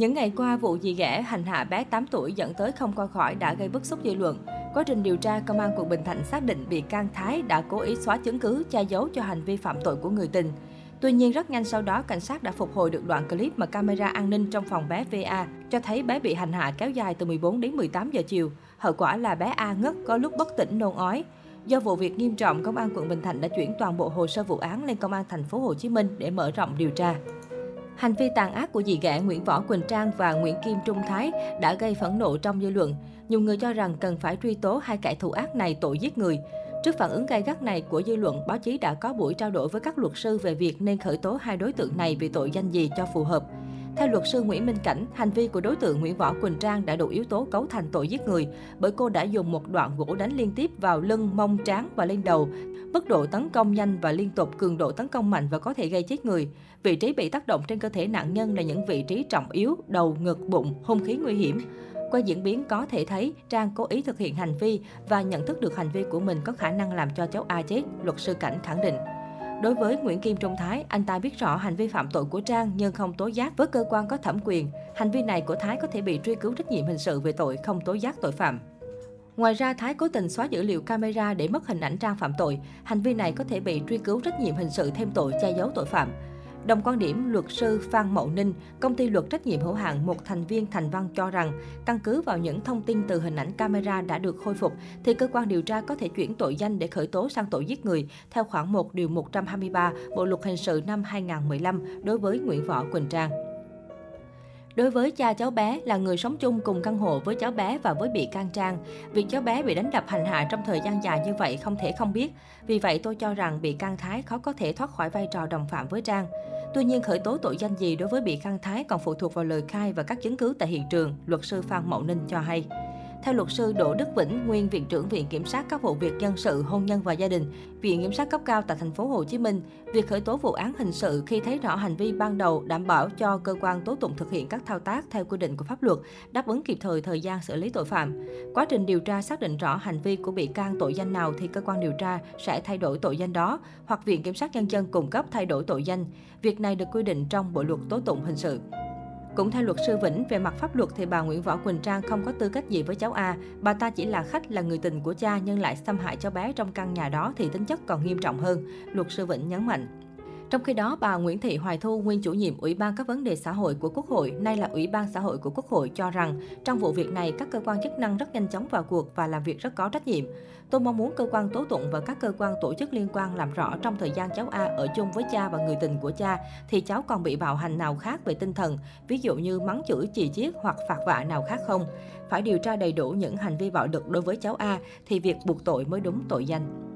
Những ngày qua, vụ dì ghẻ hành hạ bé 8 tuổi dẫn tới không qua khỏi đã gây bức xúc dư luận. Quá trình điều tra, Công an quận Bình Thạnh xác định bị can Thái đã cố ý xóa chứng cứ, che giấu cho hành vi phạm tội của người tình. Tuy nhiên, rất nhanh sau đó, cảnh sát đã phục hồi được đoạn clip mà camera an ninh trong phòng bé VA cho thấy bé bị hành hạ kéo dài từ 14 đến 18 giờ chiều. Hậu quả là bé A ngất, có lúc bất tỉnh nôn ói. Do vụ việc nghiêm trọng, Công an quận Bình Thạnh đã chuyển toàn bộ hồ sơ vụ án lên Công an thành phố Hồ Chí Minh để mở rộng điều tra. Hành vi tàn ác của dì ghẻ Nguyễn Võ Quỳnh Trang và Nguyễn Kim Trung Thái đã gây phẫn nộ trong dư luận. Nhiều người cho rằng cần phải truy tố hai kẻ thù ác này tội giết người. Trước phản ứng gay gắt này của dư luận, báo chí đã có buổi trao đổi với các luật sư về việc nên khởi tố hai đối tượng này vì tội danh gì cho phù hợp. Theo luật sư Nguyễn Minh Cảnh, hành vi của đối tượng Nguyễn Võ Quỳnh Trang đã đủ yếu tố cấu thành tội giết người bởi cô đã dùng một đoạn gỗ đánh liên tiếp vào lưng, mông, trán và lên đầu. Mức độ tấn công nhanh và liên tục, cường độ tấn công mạnh và có thể gây chết người. Vị trí bị tác động trên cơ thể nạn nhân là những vị trí trọng yếu, đầu, ngực, bụng, hung khí nguy hiểm. Qua diễn biến có thể thấy, Trang cố ý thực hiện hành vi và nhận thức được hành vi của mình có khả năng làm cho cháu A chết, luật sư Cảnh khẳng định. Đối với Nguyễn Kim Trung Thái, anh ta biết rõ hành vi phạm tội của Trang nhưng không tố giác với cơ quan có thẩm quyền. Hành vi này của Thái có thể bị truy cứu trách nhiệm hình sự về tội không tố giác tội phạm. Ngoài ra, Thái cố tình xóa dữ liệu camera để mất hình ảnh Trang phạm tội. Hành vi này có thể bị truy cứu trách nhiệm hình sự thêm tội che giấu tội phạm. Đồng quan điểm, luật sư Phan Mậu Ninh, công ty luật trách nhiệm hữu hạn một thành viên Thành Văn cho rằng, căn cứ vào những thông tin từ hình ảnh camera đã được khôi phục, thì cơ quan điều tra có thể chuyển tội danh để khởi tố sang tội giết người theo khoản 1 điều 123 Bộ luật hình sự năm 2015 đối với Nguyễn Võ Quỳnh Trang. Đối với cha cháu bé là người sống chung cùng căn hộ với cháu bé và với bị can Trang, việc cháu bé bị đánh đập hành hạ trong thời gian dài như vậy không thể không biết. Vì vậy tôi cho rằng bị can Thái khó có thể thoát khỏi vai trò đồng phạm với Trang. Tuy nhiên, khởi tố tội danh gì đối với bị can Thái còn phụ thuộc vào lời khai và các chứng cứ tại hiện trường, luật sư Phan Mậu Ninh cho hay. Theo luật sư Đỗ Đức Vĩnh, nguyên viện trưởng Viện Kiểm sát các vụ việc dân sự, hôn nhân và gia đình, Viện Kiểm sát cấp cao tại thành phố Hồ Chí Minh, việc khởi tố vụ án hình sự khi thấy rõ hành vi ban đầu đảm bảo cho cơ quan tố tụng thực hiện các thao tác theo quy định của pháp luật, đáp ứng kịp thời thời gian xử lý tội phạm. Quá trình điều tra xác định rõ hành vi của bị can tội danh nào thì cơ quan điều tra sẽ thay đổi tội danh đó, hoặc Viện Kiểm sát Nhân dân cung cấp thay đổi tội danh. Việc này được quy định trong Bộ luật tố tụng hình sự. Cũng theo luật sư Vĩnh, về mặt pháp luật thì bà Nguyễn Võ Quỳnh Trang không có tư cách gì với cháu A. Bà ta chỉ là khách, là người tình của cha nhưng lại xâm hại cháu bé trong căn nhà đó thì tính chất còn nghiêm trọng hơn, luật sư Vĩnh nhấn mạnh. Trong khi đó, bà Nguyễn Thị Hoài Thu, nguyên chủ nhiệm Ủy ban các vấn đề xã hội của Quốc hội, nay là Ủy ban xã hội của Quốc hội cho rằng trong vụ việc này các cơ quan chức năng rất nhanh chóng vào cuộc và làm việc rất có trách nhiệm. Tôi mong muốn cơ quan tố tụng và các cơ quan tổ chức liên quan làm rõ trong thời gian cháu A ở chung với cha và người tình của cha thì cháu còn bị bạo hành nào khác về tinh thần, ví dụ như mắng chửi, chì chiết hoặc phạt vạ nào khác không. Phải điều tra đầy đủ những hành vi bạo lực đối với cháu A thì việc buộc tội mới đúng tội danh.